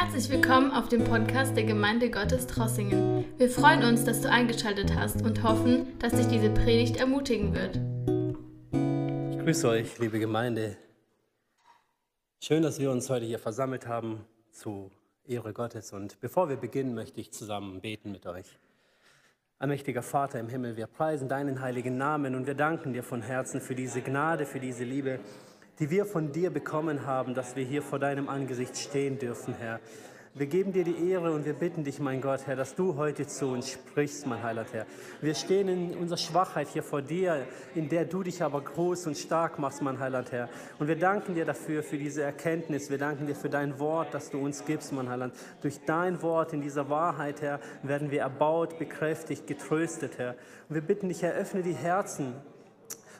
Herzlich willkommen auf dem Podcast der Gemeinde Gottes Trossingen. Wir freuen uns, dass du eingeschaltet hast und hoffen, dass dich diese Predigt ermutigen wird. Ich grüße euch, liebe Gemeinde. Schön, dass wir uns heute hier versammelt haben zu Ehre Gottes. Und bevor wir beginnen, möchte ich zusammen beten mit euch. Allmächtiger Vater im Himmel, wir preisen deinen heiligen Namen und wir danken dir von Herzen für diese Gnade, für diese Liebe, die wir von dir bekommen haben, dass wir hier vor deinem Angesicht stehen dürfen, Herr. Wir geben dir die Ehre und wir bitten dich, mein Gott, Herr, dass du heute zu uns sprichst, mein Heiland, Herr. Wir stehen in unserer Schwachheit hier vor dir, in der du dich aber groß und stark machst, mein Heiland, Herr. Und wir danken dir dafür, für diese Erkenntnis. Wir danken dir für dein Wort, das du uns gibst, mein Heiland. Durch dein Wort in dieser Wahrheit, Herr, werden wir erbaut, bekräftigt, getröstet, Herr. Und wir bitten dich, Herr, öffne die Herzen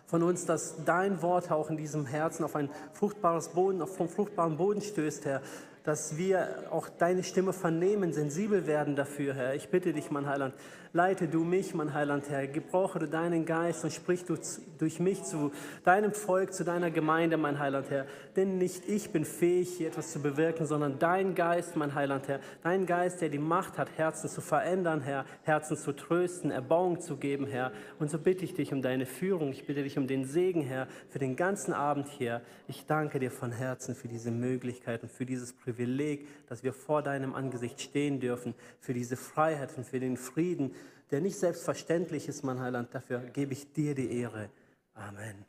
von uns, dass dein Wort auch in diesem Herzen auf ein fruchtbares Boden, auf einen fruchtbaren Boden stößt, Herr, dass wir auch deine Stimme vernehmen, sensibel werden dafür, Herr. Ich bitte dich, mein Heiland, leite du mich, mein Heiland, Herr. Gebrauche du deinen Geist und sprich du durch mich zu deinem Volk, zu deiner Gemeinde, mein Heiland, Herr. Denn nicht ich bin fähig, hier etwas zu bewirken, sondern dein Geist, mein Heiland, Herr. Dein Geist, der die Macht hat, Herzen zu verändern, Herr. Herzen zu trösten, Erbauung zu geben, Herr. Und so bitte ich dich um deine Führung. Ich bitte dich um den Segen, Herr, für den ganzen Abend hier. Ich danke dir von Herzen für diese Möglichkeit und für dieses Privileg dass wir vor deinem Angesicht stehen dürfen, für diese Freiheit und für den Frieden, der nicht selbstverständlich ist, mein Heiland. Dafür gebe ich dir die Ehre. Amen.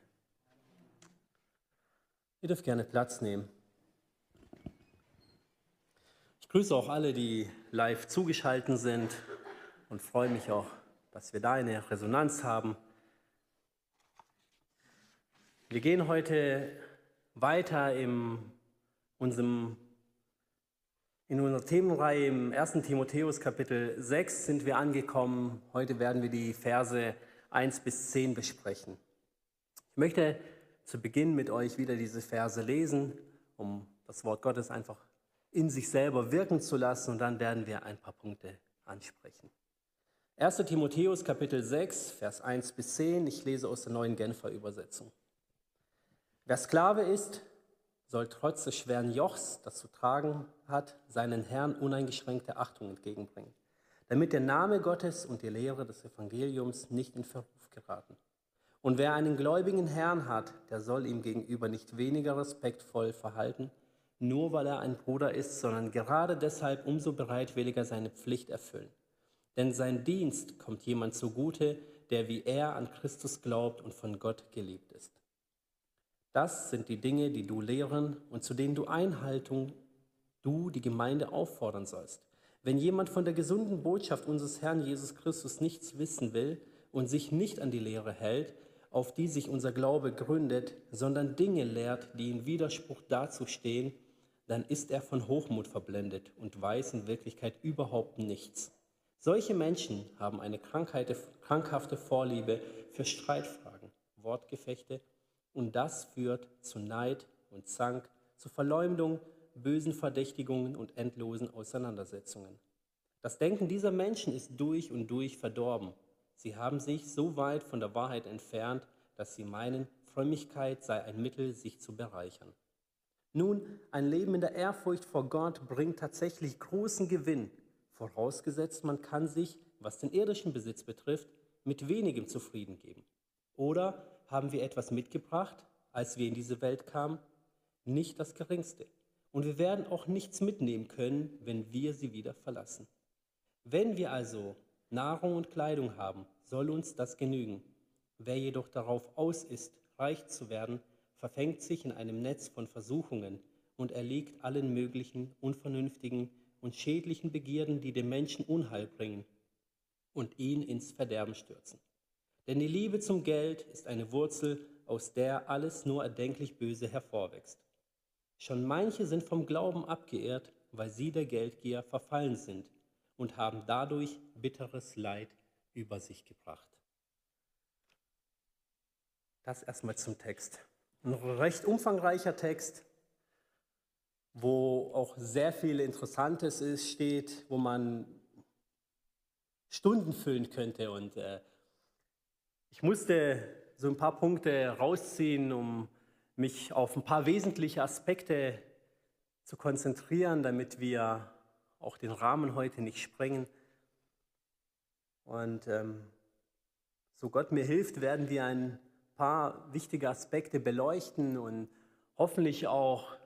Ihr dürft gerne Platz nehmen. Ich grüße auch alle, die live zugeschaltet sind und freue mich auch, dass wir da eine Resonanz haben. Wir gehen heute weiter in unserem in unserer Themenreihe im 1. Timotheus Kapitel 6 sind wir angekommen. Heute werden wir die Verse 1 bis 10 besprechen. Ich möchte zu Beginn mit euch wieder diese Verse lesen, um das Wort Gottes einfach in sich selber wirken zu lassen und dann werden wir ein paar Punkte ansprechen. 1. Timotheus Kapitel 6, Vers 1 bis 10, ich lese aus der neuen Genfer Übersetzung. Wer Sklave ist, soll trotz des schweren Jochs, das zu tragen hat, seinen Herrn uneingeschränkte Achtung entgegenbringen, damit der Name Gottes und die Lehre des Evangeliums nicht in Verruf geraten. Und wer einen gläubigen Herrn hat, der soll ihm gegenüber nicht weniger respektvoll verhalten, nur weil er ein Bruder ist, sondern gerade deshalb umso bereitwilliger seine Pflicht erfüllen. Denn sein Dienst kommt jemand zugute, der wie er an Christus glaubt und von Gott geliebt ist. Das sind die Dinge, die du lehren und zu denen du Einhaltung, du die Gemeinde auffordern sollst. Wenn jemand von der gesunden Botschaft unseres Herrn Jesus Christus nichts wissen will und sich nicht an die Lehre hält, auf die sich unser Glaube gründet, sondern Dinge lehrt, die in Widerspruch dazu stehen, dann ist er von Hochmut verblendet und weiß in Wirklichkeit überhaupt nichts. Solche Menschen haben eine krankhafte Vorliebe für Streitfragen, Wortgefechte und das führt zu Neid und Zank, zu Verleumdung, bösen Verdächtigungen und endlosen Auseinandersetzungen. Das Denken dieser Menschen ist durch und durch verdorben. Sie haben sich so weit von der Wahrheit entfernt, dass sie meinen, Frömmigkeit sei ein Mittel, sich zu bereichern. Nun, ein Leben in der Ehrfurcht vor Gott bringt tatsächlich großen Gewinn, vorausgesetzt man kann sich, was den irdischen Besitz betrifft, mit wenigem zufrieden geben. Oder haben wir etwas mitgebracht, als wir in diese Welt kamen? Nicht das Geringste. Und wir werden auch nichts mitnehmen können, wenn wir sie wieder verlassen. Wenn wir also Nahrung und Kleidung haben, soll uns das genügen. Wer jedoch darauf aus ist, reich zu werden, verfängt sich in einem Netz von Versuchungen und erliegt allen möglichen unvernünftigen und schädlichen Begierden, die dem Menschen Unheil bringen und ihn ins Verderben stürzen. Denn die Liebe zum Geld ist eine Wurzel, aus der alles nur erdenklich Böse hervorwächst. Schon manche sind vom Glauben abgeehrt, weil sie der Geldgier verfallen sind und haben dadurch bitteres Leid über sich gebracht. Das erstmal zum Text. Ein recht umfangreicher Text, wo auch sehr viel Interessantes ist, steht, wo man Stunden füllen könnte und äh, ich musste so ein paar Punkte rausziehen, um mich auf ein paar wesentliche Aspekte zu konzentrieren, damit wir auch den Rahmen heute nicht sprengen. Und ähm, so Gott mir hilft, werden wir ein paar wichtige Aspekte beleuchten und hoffentlich auch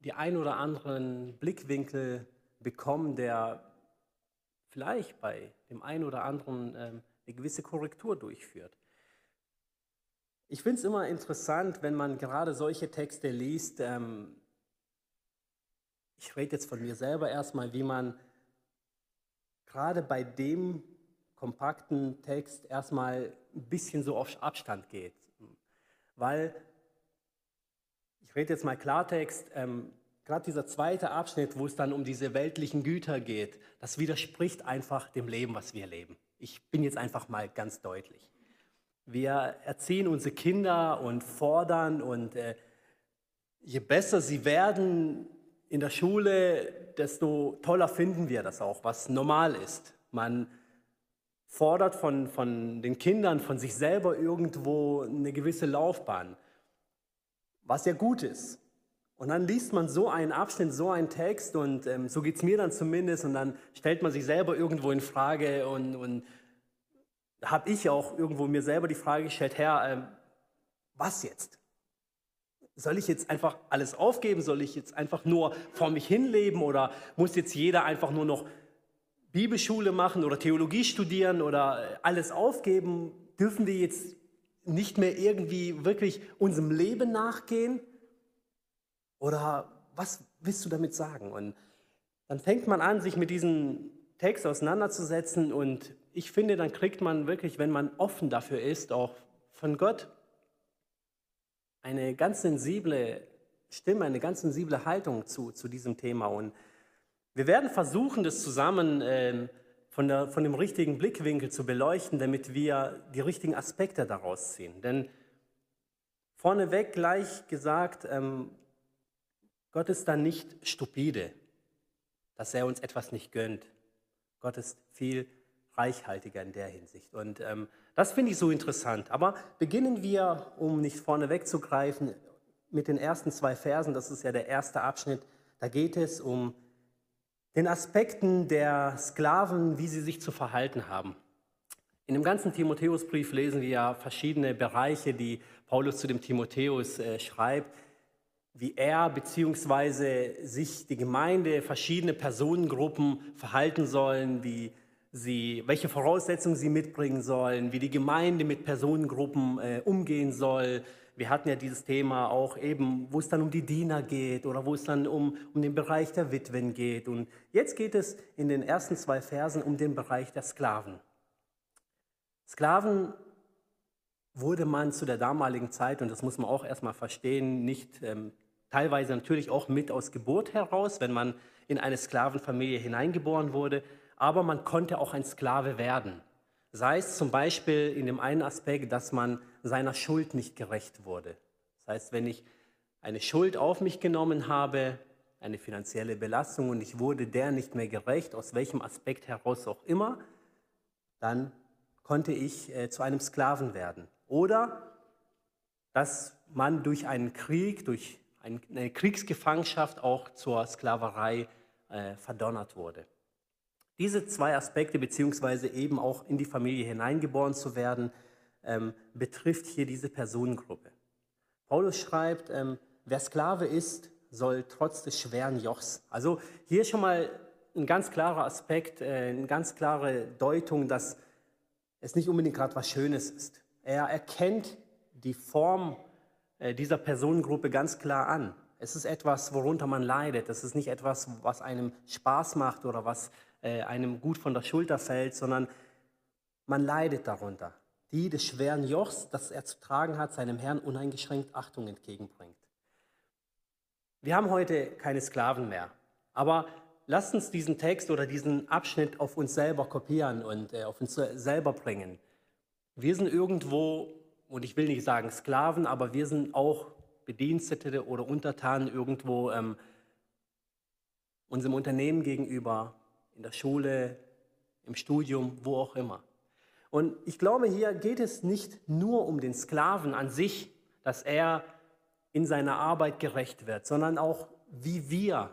die ein oder anderen Blickwinkel bekommen, der vielleicht bei dem einen oder anderen ähm, eine gewisse Korrektur durchführt. Ich finde es immer interessant, wenn man gerade solche Texte liest. Ähm, ich rede jetzt von mir selber erstmal, wie man gerade bei dem kompakten Text erstmal ein bisschen so auf Abstand geht. Weil, ich rede jetzt mal Klartext, ähm, gerade dieser zweite Abschnitt, wo es dann um diese weltlichen Güter geht, das widerspricht einfach dem Leben, was wir leben. Ich bin jetzt einfach mal ganz deutlich. Wir erziehen unsere Kinder und fordern und äh, je besser sie werden in der Schule, desto toller finden wir das auch, was normal ist. Man fordert von, von den Kindern, von sich selber irgendwo eine gewisse Laufbahn, was ja gut ist. Und dann liest man so einen Abschnitt, so einen Text und ähm, so geht es mir dann zumindest und dann stellt man sich selber irgendwo in Frage und, und habe ich auch irgendwo mir selber die Frage gestellt, Herr, ähm, was jetzt? Soll ich jetzt einfach alles aufgeben? Soll ich jetzt einfach nur vor mich hinleben? Oder muss jetzt jeder einfach nur noch Bibelschule machen oder Theologie studieren oder äh, alles aufgeben? Dürfen wir jetzt nicht mehr irgendwie wirklich unserem Leben nachgehen? Oder was willst du damit sagen? Und dann fängt man an, sich mit diesem Text auseinanderzusetzen und ich finde, dann kriegt man wirklich, wenn man offen dafür ist, auch von Gott eine ganz sensible Stimme, eine ganz sensible Haltung zu, zu diesem Thema. Und wir werden versuchen, das zusammen äh, von, der, von dem richtigen Blickwinkel zu beleuchten, damit wir die richtigen Aspekte daraus ziehen. Denn vorneweg gleich gesagt, ähm, Gott ist dann nicht stupide, dass er uns etwas nicht gönnt. Gott ist viel reichhaltiger in der Hinsicht. Und ähm, das finde ich so interessant. Aber beginnen wir, um nicht vorne wegzugreifen, mit den ersten zwei Versen. Das ist ja der erste Abschnitt. Da geht es um den Aspekten der Sklaven, wie sie sich zu verhalten haben. In dem ganzen Timotheusbrief lesen wir ja verschiedene Bereiche, die Paulus zu dem Timotheus äh, schreibt, wie er bzw. sich die Gemeinde, verschiedene Personengruppen verhalten sollen, wie sie, welche Voraussetzungen sie mitbringen sollen, wie die Gemeinde mit Personengruppen äh, umgehen soll. Wir hatten ja dieses Thema auch eben, wo es dann um die Diener geht oder wo es dann um, um den Bereich der Witwen geht. Und jetzt geht es in den ersten zwei Versen um den Bereich der Sklaven. Sklaven wurde man zu der damaligen Zeit, und das muss man auch erstmal verstehen, nicht ähm, teilweise natürlich auch mit aus Geburt heraus, wenn man in eine Sklavenfamilie hineingeboren wurde, aber man konnte auch ein Sklave werden. Sei es zum Beispiel in dem einen Aspekt, dass man seiner Schuld nicht gerecht wurde. Das heißt, wenn ich eine Schuld auf mich genommen habe, eine finanzielle Belastung und ich wurde der nicht mehr gerecht, aus welchem Aspekt heraus auch immer, dann konnte ich äh, zu einem Sklaven werden. Oder dass man durch einen Krieg, durch eine Kriegsgefangenschaft auch zur Sklaverei äh, verdonnert wurde. Diese zwei Aspekte, beziehungsweise eben auch in die Familie hineingeboren zu werden, ähm, betrifft hier diese Personengruppe. Paulus schreibt, ähm, wer Sklave ist, soll trotz des schweren Jochs. Also hier schon mal ein ganz klarer Aspekt, äh, eine ganz klare Deutung, dass es nicht unbedingt gerade was Schönes ist. Er erkennt die Form dieser Personengruppe ganz klar an. Es ist etwas, worunter man leidet. Es ist nicht etwas, was einem Spaß macht oder was äh, einem gut von der Schulter fällt, sondern man leidet darunter. Die des schweren Jochs, das er zu tragen hat, seinem Herrn uneingeschränkt Achtung entgegenbringt. Wir haben heute keine Sklaven mehr, aber lasst uns diesen Text oder diesen Abschnitt auf uns selber kopieren und äh, auf uns selber bringen. Wir sind irgendwo, und ich will nicht sagen Sklaven, aber wir sind auch Bedienstete oder Untertanen irgendwo ähm, unserem Unternehmen gegenüber, in der Schule, im Studium, wo auch immer. Und ich glaube, hier geht es nicht nur um den Sklaven an sich, dass er in seiner Arbeit gerecht wird, sondern auch wie wir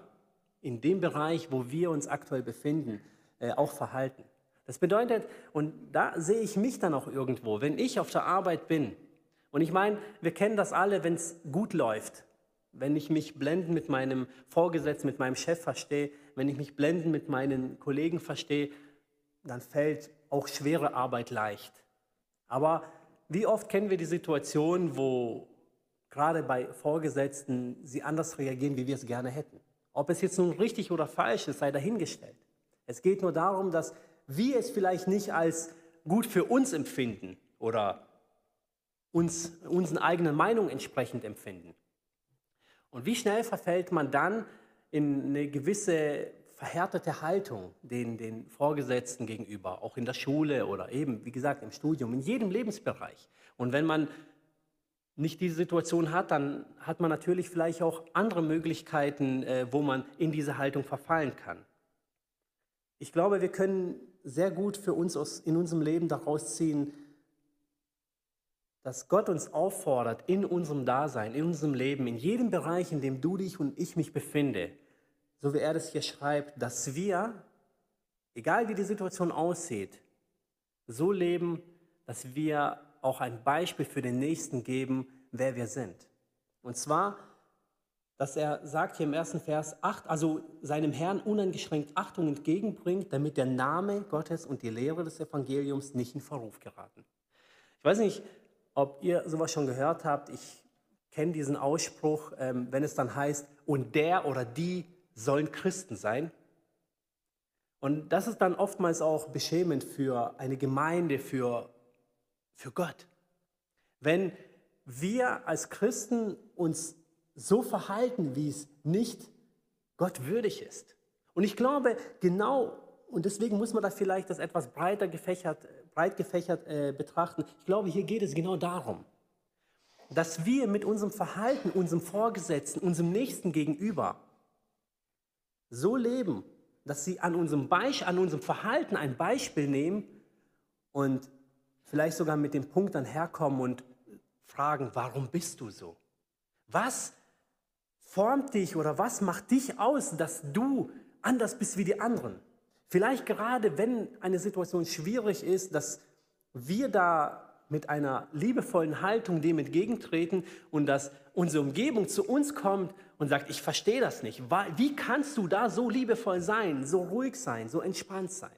in dem Bereich, wo wir uns aktuell befinden, äh, auch verhalten. Das bedeutet, und da sehe ich mich dann auch irgendwo, wenn ich auf der Arbeit bin, und ich meine, wir kennen das alle, wenn es gut läuft, wenn ich mich blenden mit meinem Vorgesetzten, mit meinem Chef verstehe, wenn ich mich blenden mit meinen Kollegen verstehe, dann fällt auch schwere Arbeit leicht. Aber wie oft kennen wir die Situation, wo gerade bei Vorgesetzten sie anders reagieren, wie wir es gerne hätten? Ob es jetzt nun richtig oder falsch ist, sei dahingestellt. Es geht nur darum, dass wir es vielleicht nicht als gut für uns empfinden oder uns unseren eigenen Meinungen entsprechend empfinden. Und wie schnell verfällt man dann in eine gewisse verhärtete Haltung den, den Vorgesetzten gegenüber, auch in der Schule oder eben, wie gesagt, im Studium, in jedem Lebensbereich. Und wenn man nicht diese Situation hat, dann hat man natürlich vielleicht auch andere Möglichkeiten, äh, wo man in diese Haltung verfallen kann. Ich glaube, wir können sehr gut für uns in unserem Leben daraus ziehen, dass Gott uns auffordert, in unserem Dasein, in unserem Leben, in jedem Bereich, in dem du dich und ich mich befinde, so wie er das hier schreibt, dass wir, egal wie die Situation aussieht, so leben, dass wir auch ein Beispiel für den Nächsten geben, wer wir sind. Und zwar, dass er sagt hier im ersten Vers, acht, also seinem Herrn uneingeschränkt Achtung entgegenbringt, damit der Name Gottes und die Lehre des Evangeliums nicht in Verruf geraten. Ich weiß nicht, ob ihr sowas schon gehört habt. Ich kenne diesen Ausspruch, ähm, wenn es dann heißt, und der oder die sollen Christen sein. Und das ist dann oftmals auch beschämend für eine Gemeinde, für für Gott. Wenn wir als Christen uns so verhalten, wie es nicht Gott würdig ist. Und ich glaube, genau, und deswegen muss man da vielleicht das etwas breiter gefächert, breit gefächert äh, betrachten. Ich glaube, hier geht es genau darum, dass wir mit unserem Verhalten, unserem Vorgesetzten, unserem Nächsten gegenüber so leben, dass sie an unserem, Beisp an unserem Verhalten ein Beispiel nehmen und vielleicht sogar mit dem Punkt dann herkommen und fragen, warum bist du so? Was formt dich oder was macht dich aus, dass du anders bist wie die anderen? Vielleicht gerade, wenn eine Situation schwierig ist, dass wir da mit einer liebevollen Haltung dem entgegentreten und dass unsere Umgebung zu uns kommt und sagt, ich verstehe das nicht. Wie kannst du da so liebevoll sein, so ruhig sein, so entspannt sein?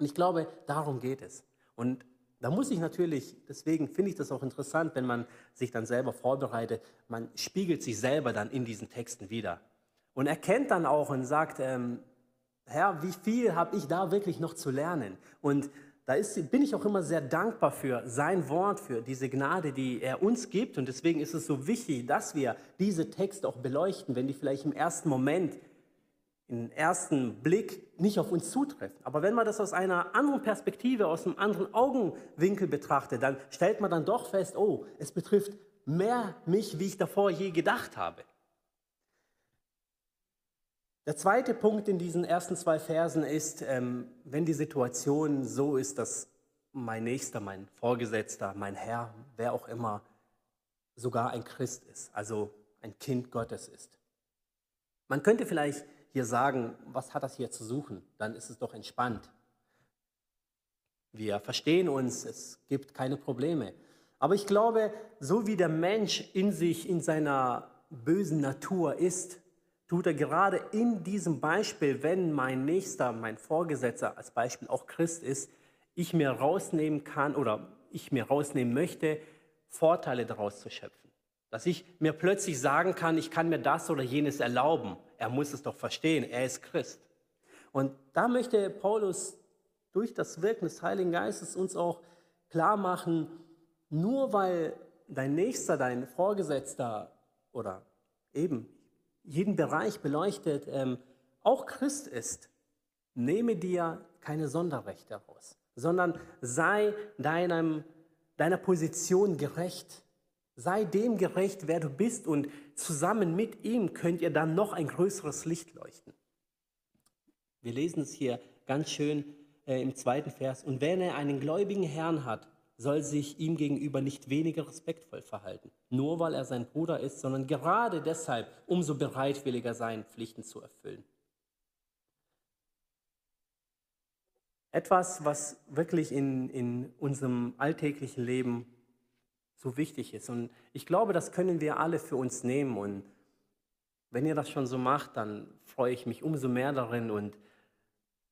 Und ich glaube, darum geht es. Und da muss ich natürlich, deswegen finde ich das auch interessant, wenn man sich dann selber vorbereitet, man spiegelt sich selber dann in diesen Texten wieder und erkennt dann auch und sagt, ähm, Herr, wie viel habe ich da wirklich noch zu lernen? Und da ist, bin ich auch immer sehr dankbar für sein Wort, für diese Gnade, die er uns gibt. Und deswegen ist es so wichtig, dass wir diese Texte auch beleuchten, wenn die vielleicht im ersten Moment im ersten Blick nicht auf uns zutreffen. Aber wenn man das aus einer anderen Perspektive, aus einem anderen Augenwinkel betrachtet, dann stellt man dann doch fest, oh, es betrifft mehr mich, wie ich davor je gedacht habe. Der zweite Punkt in diesen ersten zwei Versen ist, ähm, wenn die Situation so ist, dass mein Nächster, mein Vorgesetzter, mein Herr, wer auch immer, sogar ein Christ ist, also ein Kind Gottes ist. Man könnte vielleicht hier sagen, was hat das hier zu suchen? Dann ist es doch entspannt. Wir verstehen uns, es gibt keine Probleme. Aber ich glaube, so wie der Mensch in sich, in seiner bösen Natur ist, tut er gerade in diesem Beispiel, wenn mein Nächster, mein Vorgesetzter als Beispiel auch Christ ist, ich mir rausnehmen kann oder ich mir rausnehmen möchte, Vorteile daraus zu schöpfen. Dass ich mir plötzlich sagen kann, ich kann mir das oder jenes erlauben er muss es doch verstehen, er ist Christ. Und da möchte Paulus durch das Wirken des Heiligen Geistes uns auch klar machen, nur weil dein Nächster, dein Vorgesetzter oder eben jeden Bereich beleuchtet, ähm, auch Christ ist, nehme dir keine Sonderrechte heraus, sondern sei deinem, deiner Position gerecht. Sei dem gerecht, wer du bist und zusammen mit ihm könnt ihr dann noch ein größeres Licht leuchten. Wir lesen es hier ganz schön äh, im zweiten Vers. Und wenn er einen gläubigen Herrn hat, soll sich ihm gegenüber nicht weniger respektvoll verhalten, nur weil er sein Bruder ist, sondern gerade deshalb umso bereitwilliger sein, Pflichten zu erfüllen. Etwas, was wirklich in, in unserem alltäglichen Leben so wichtig ist. Und ich glaube, das können wir alle für uns nehmen. Und wenn ihr das schon so macht, dann freue ich mich umso mehr darin. Und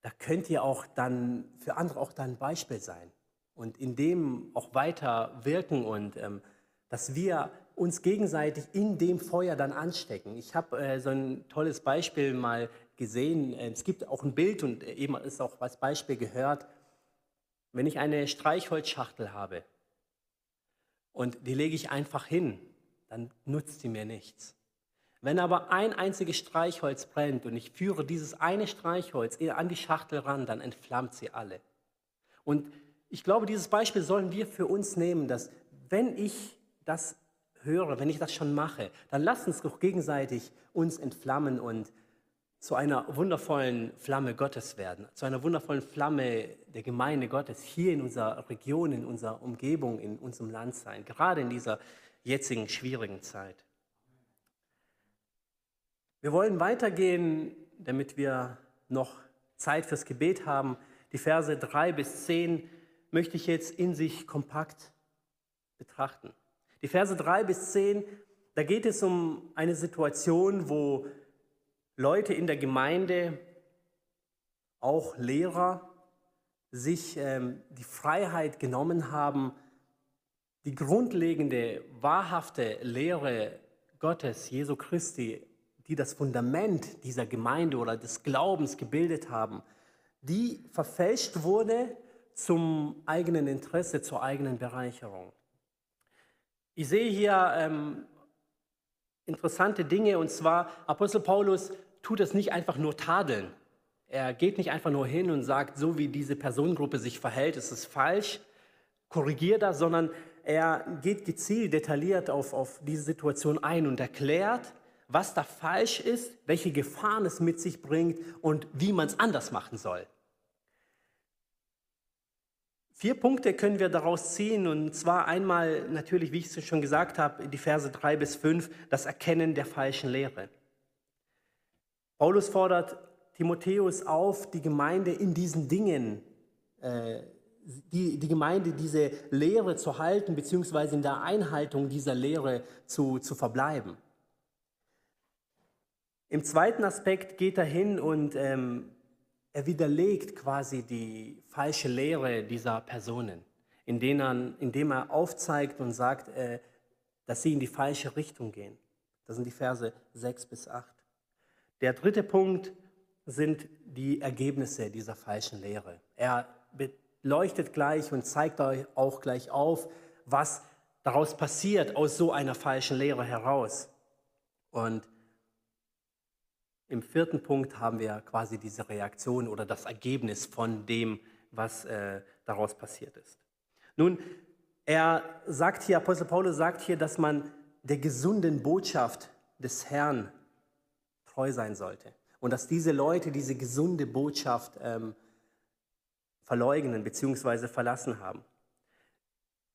da könnt ihr auch dann für andere auch dann ein Beispiel sein und in dem auch weiter wirken und ähm, dass wir uns gegenseitig in dem Feuer dann anstecken. Ich habe äh, so ein tolles Beispiel mal gesehen. Es gibt auch ein Bild und eben ist auch als Beispiel gehört. Wenn ich eine Streichholzschachtel habe und die lege ich einfach hin, dann nutzt sie mir nichts. Wenn aber ein einziges Streichholz brennt und ich führe dieses eine Streichholz an die Schachtel ran, dann entflammt sie alle. Und ich glaube, dieses Beispiel sollen wir für uns nehmen, dass wenn ich das höre, wenn ich das schon mache, dann lasst uns doch gegenseitig uns entflammen und zu einer wundervollen Flamme Gottes werden, zu einer wundervollen Flamme der Gemeinde Gottes hier in unserer Region, in unserer Umgebung, in unserem Land sein, gerade in dieser jetzigen schwierigen Zeit. Wir wollen weitergehen, damit wir noch Zeit fürs Gebet haben. Die Verse 3 bis 10 möchte ich jetzt in sich kompakt betrachten. Die Verse 3 bis 10, da geht es um eine Situation, wo Leute in der Gemeinde, auch Lehrer, sich ähm, die Freiheit genommen haben, die grundlegende, wahrhafte Lehre Gottes, Jesu Christi, die das Fundament dieser Gemeinde oder des Glaubens gebildet haben, die verfälscht wurde zum eigenen Interesse, zur eigenen Bereicherung. Ich sehe hier ähm, interessante Dinge und zwar Apostel Paulus tut es nicht einfach nur tadeln. Er geht nicht einfach nur hin und sagt, so wie diese Personengruppe sich verhält, ist es falsch, korrigiert das, sondern er geht gezielt, detailliert auf, auf diese Situation ein und erklärt, was da falsch ist, welche Gefahren es mit sich bringt und wie man es anders machen soll. Vier Punkte können wir daraus ziehen und zwar einmal natürlich, wie ich es schon gesagt habe, die Verse 3 bis 5, das Erkennen der falschen Lehre. Paulus fordert Timotheus auf, die Gemeinde in diesen Dingen, äh, die, die Gemeinde diese Lehre zu halten, beziehungsweise in der Einhaltung dieser Lehre zu, zu verbleiben. Im zweiten Aspekt geht er hin und ähm, er widerlegt quasi die falsche Lehre dieser Personen, indem er, aufzeigt und sagt, äh, dass sie in die falsche Richtung gehen. Das sind die Verse 6 bis 8. Der dritte Punkt sind die Ergebnisse dieser falschen Lehre. Er beleuchtet gleich und zeigt euch auch gleich auf, was daraus passiert aus so einer falschen Lehre heraus. Und im vierten Punkt haben wir quasi diese Reaktion oder das Ergebnis von dem, was äh, daraus passiert ist. Nun, er sagt hier, Apostel Paulus sagt hier, dass man der gesunden Botschaft des Herrn treu sein sollte. Und dass diese Leute diese gesunde Botschaft ähm, verleugnen bzw. verlassen haben.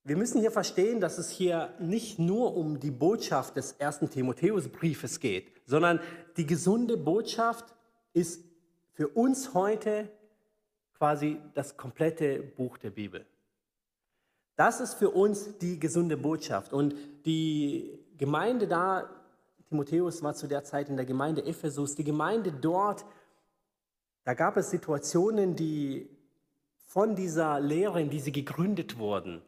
Wir müssen hier verstehen, dass es hier nicht nur um die Botschaft des ersten Timotheusbriefes geht, sondern die gesunde Botschaft ist für uns heute quasi das komplette Buch der Bibel. Das ist für uns die gesunde Botschaft. Und die Gemeinde da, Timotheus war zu der Zeit in der Gemeinde Ephesus, die Gemeinde dort, da gab es Situationen, die von dieser Lehre, in die sie gegründet wurden,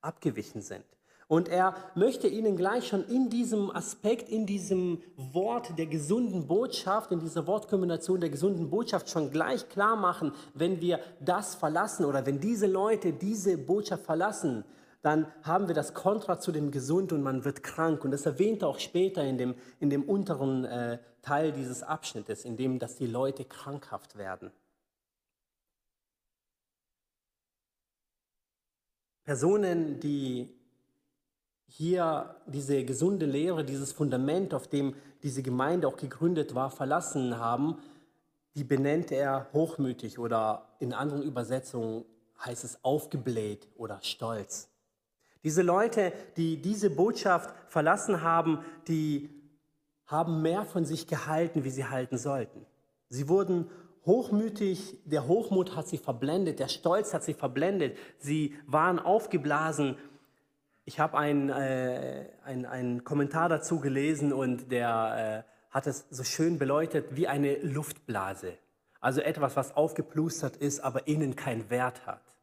abgewichen sind. Und er möchte ihnen gleich schon in diesem Aspekt, in diesem Wort der gesunden Botschaft, in dieser Wortkombination der gesunden Botschaft schon gleich klar machen, wenn wir das verlassen oder wenn diese Leute diese Botschaft verlassen, dann haben wir das Kontra zu dem Gesund und man wird krank. Und das erwähnt er auch später in dem, in dem unteren äh, Teil dieses Abschnittes, in dem, dass die Leute krankhaft werden. Personen, die hier diese gesunde Lehre, dieses Fundament, auf dem diese Gemeinde auch gegründet war, verlassen haben, die benennt er hochmütig oder in anderen Übersetzungen heißt es aufgebläht oder stolz. Diese Leute, die diese Botschaft verlassen haben, die haben mehr von sich gehalten, wie sie halten sollten. Sie wurden hochmütig, der Hochmut hat sie verblendet, der Stolz hat sie verblendet, sie waren aufgeblasen. Ich habe einen, äh, einen, Kommentar dazu gelesen und der äh, hat es so schön beleuchtet wie eine Luftblase. Also etwas, was aufgeplustert ist, aber innen keinen Wert hat.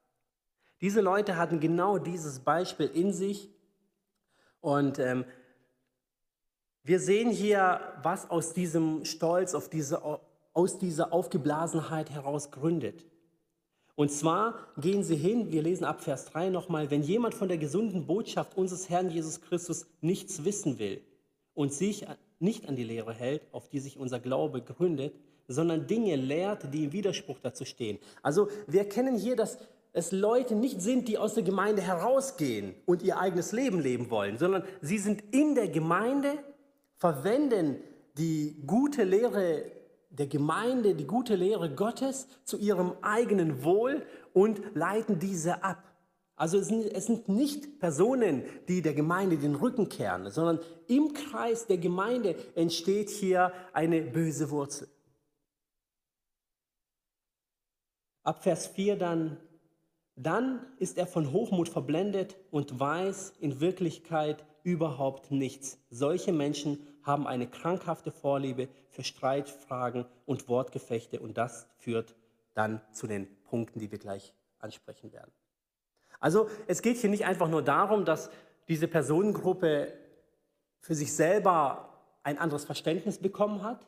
Diese Leute hatten genau dieses Beispiel in sich und ähm, wir sehen hier, was aus diesem Stolz, diese, aus dieser Aufgeblasenheit heraus gründet. Und zwar gehen sie hin, wir lesen ab Vers 3 nochmal, wenn jemand von der gesunden Botschaft unseres Herrn Jesus Christus nichts wissen will und sich nicht an die Lehre hält, auf die sich unser Glaube gründet, sondern Dinge lehrt, die im Widerspruch dazu stehen. Also wir erkennen hier, dass es Leute nicht sind, die aus der Gemeinde herausgehen und ihr eigenes Leben leben wollen, sondern sie sind in der Gemeinde verwenden die gute Lehre der Gemeinde, die gute Lehre Gottes zu ihrem eigenen Wohl und leiten diese ab. Also es sind, es sind, nicht Personen, die der Gemeinde den Rücken kehren, sondern im Kreis der Gemeinde entsteht hier eine böse Wurzel. Ab Vers 4 dann, dann ist er von Hochmut verblendet und weiß in Wirklichkeit überhaupt nichts. Solche Menschen haben eine krankhafte Vorliebe für Streitfragen und Wortgefechte und das führt dann zu den Punkten, die wir gleich ansprechen werden. Also es geht hier nicht einfach nur darum, dass diese Personengruppe für sich selber ein anderes Verständnis bekommen hat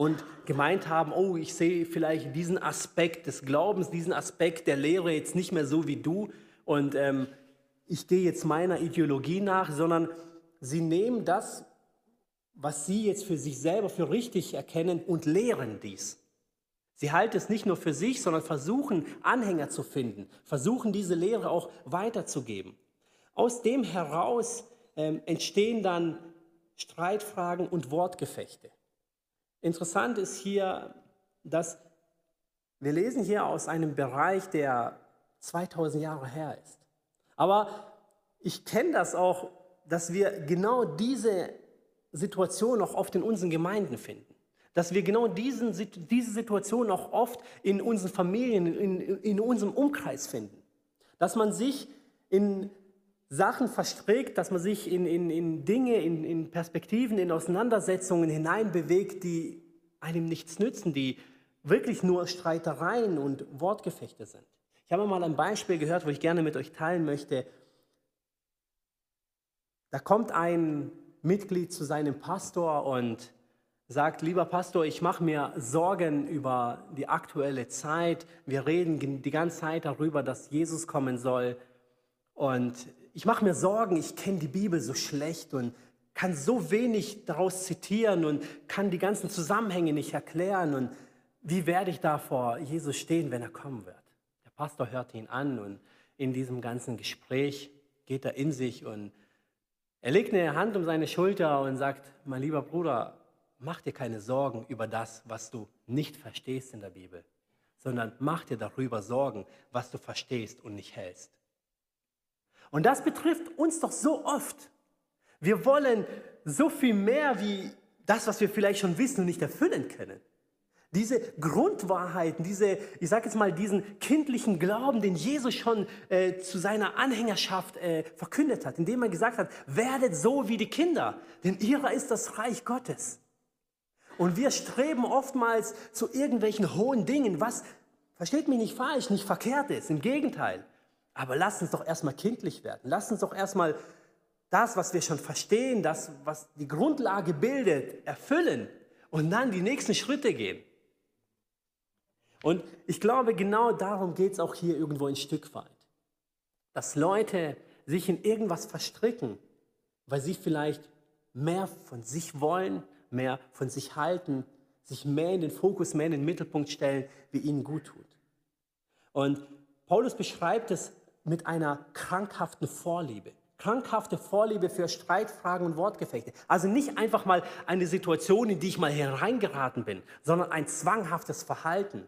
und gemeint haben, oh, ich sehe vielleicht diesen Aspekt des Glaubens, diesen Aspekt der Lehre jetzt nicht mehr so wie du und ähm, ich gehe jetzt meiner Ideologie nach, sondern sie nehmen das, was sie jetzt für sich selber für richtig erkennen und lehren dies. Sie halten es nicht nur für sich, sondern versuchen Anhänger zu finden, versuchen diese Lehre auch weiterzugeben. Aus dem heraus ähm, entstehen dann Streitfragen und Wortgefechte. Interessant ist hier, dass wir lesen hier aus einem Bereich, der 2000 Jahre her ist. Aber ich kenne das auch, dass wir genau diese Situation auch oft in unseren Gemeinden finden. Dass wir genau diesen, diese Situation auch oft in unseren Familien, in, in unserem Umkreis finden. Dass man sich in Sachen verstrickt, dass man sich in, in, in Dinge, in, in Perspektiven, in Auseinandersetzungen hineinbewegt, die einem nichts nützen, die wirklich nur Streitereien und Wortgefechte sind. Ich habe mal ein Beispiel gehört, wo ich gerne mit euch teilen möchte. Da kommt ein Mitglied zu seinem Pastor und sagt, lieber Pastor, ich mache mir Sorgen über die aktuelle Zeit. Wir reden die ganze Zeit darüber, dass Jesus kommen soll. Und ich mache mir Sorgen, ich kenne die Bibel so schlecht und kann so wenig daraus zitieren und kann die ganzen Zusammenhänge nicht erklären. Und wie werde ich da vor Jesus stehen, wenn er kommen wird? Der Pastor hört ihn an und in diesem ganzen Gespräch geht er in sich und er legt eine Hand um seine Schulter und sagt, mein lieber Bruder, mach dir keine Sorgen über das, was du nicht verstehst in der Bibel, sondern mach dir darüber Sorgen, was du verstehst und nicht hältst. Und das betrifft uns doch so oft. Wir wollen so viel mehr wie das, was wir vielleicht schon wissen und nicht erfüllen können. Diese Grundwahrheiten, diese, ich sage jetzt mal, diesen kindlichen Glauben, den Jesus schon äh, zu seiner Anhängerschaft äh, verkündet hat, indem er gesagt hat, werdet so wie die Kinder, denn ihrer ist das Reich Gottes. Und wir streben oftmals zu irgendwelchen hohen Dingen, was, versteht mich nicht falsch, nicht verkehrt ist, im Gegenteil. Aber lasst uns doch erstmal kindlich werden. Lasst uns doch erstmal das, was wir schon verstehen, das, was die Grundlage bildet, erfüllen und dann die nächsten Schritte gehen. Und ich glaube, genau darum geht es auch hier irgendwo ein Stück weit. Dass Leute sich in irgendwas verstricken, weil sie vielleicht mehr von sich wollen, mehr von sich halten, sich mehr in den Fokus, mehr in den Mittelpunkt stellen, wie ihnen gut tut. Und Paulus beschreibt es mit einer krankhaften Vorliebe. Krankhafte Vorliebe für Streitfragen und Wortgefechte. Also nicht einfach mal eine Situation, in die ich mal hereingeraten bin, sondern ein zwanghaftes Verhalten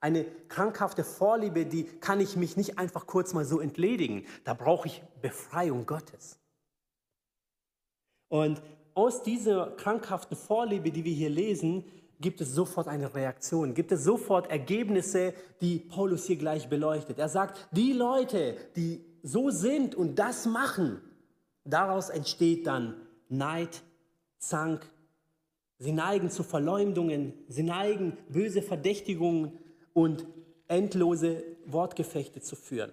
Eine krankhafte Vorliebe, die kann ich mich nicht einfach kurz mal so entledigen. Da brauche ich Befreiung Gottes. Und aus dieser krankhaften Vorliebe, die wir hier lesen, gibt es sofort eine Reaktion, gibt es sofort Ergebnisse, die Paulus hier gleich beleuchtet. Er sagt, die Leute, die so sind und das machen, daraus entsteht dann Neid, Zank, sie neigen zu Verleumdungen, sie neigen böse Verdächtigungen und endlose Wortgefechte zu führen.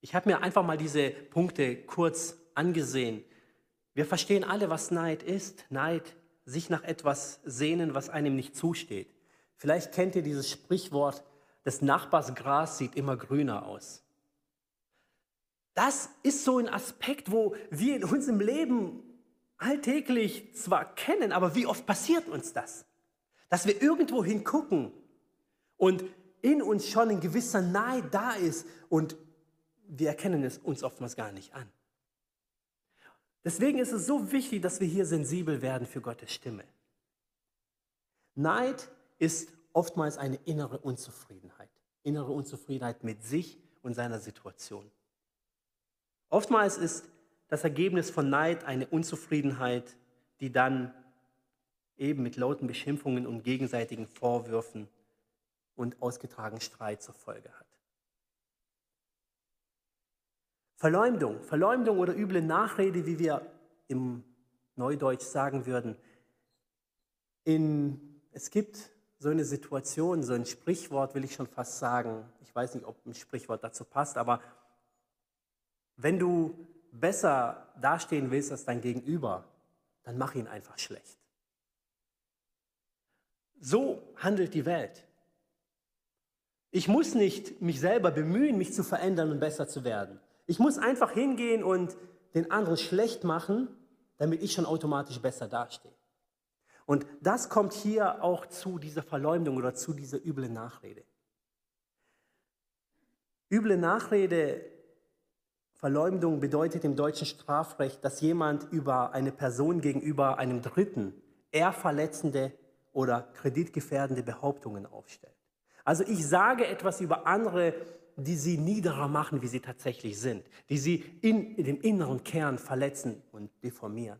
Ich habe mir einfach mal diese Punkte kurz angesehen. Wir verstehen alle, was Neid ist. Neid, sich nach etwas sehnen, was einem nicht zusteht. Vielleicht kennt ihr dieses Sprichwort, des Nachbars Gras sieht immer grüner aus. Das ist so ein Aspekt, wo wir in unserem Leben alltäglich zwar kennen, aber wie oft passiert uns das? Dass wir irgendwo hingucken und in uns schon ein gewisser Neid da ist und wir erkennen es uns oftmals gar nicht an. Deswegen ist es so wichtig, dass wir hier sensibel werden für Gottes Stimme. Neid ist oftmals eine innere Unzufriedenheit. Innere Unzufriedenheit mit sich und seiner Situation. Oftmals ist das Ergebnis von Neid eine Unzufriedenheit, die dann eben mit lauten Beschimpfungen und gegenseitigen Vorwürfen und ausgetragenen Streit zur Folge hat. Verleumdung, Verleumdung oder üble Nachrede, wie wir im Neudeutsch sagen würden. In, es gibt so eine Situation, so ein Sprichwort will ich schon fast sagen. Ich weiß nicht, ob ein Sprichwort dazu passt, aber wenn du besser dastehen willst als dein Gegenüber, dann mach ihn einfach schlecht. So handelt die Welt. Ich muss nicht mich selber bemühen, mich zu verändern und besser zu werden. Ich muss einfach hingehen und den anderen schlecht machen, damit ich schon automatisch besser dastehe. Und das kommt hier auch zu dieser Verleumdung oder zu dieser üblen Nachrede. Üble Nachrede, Verleumdung bedeutet im deutschen Strafrecht, dass jemand über eine Person gegenüber einem Dritten eher verletzende oder kreditgefährdende Behauptungen aufstellt. Also ich sage etwas über andere die sie niederer machen, wie sie tatsächlich sind, die sie in, in dem inneren Kern verletzen und deformieren.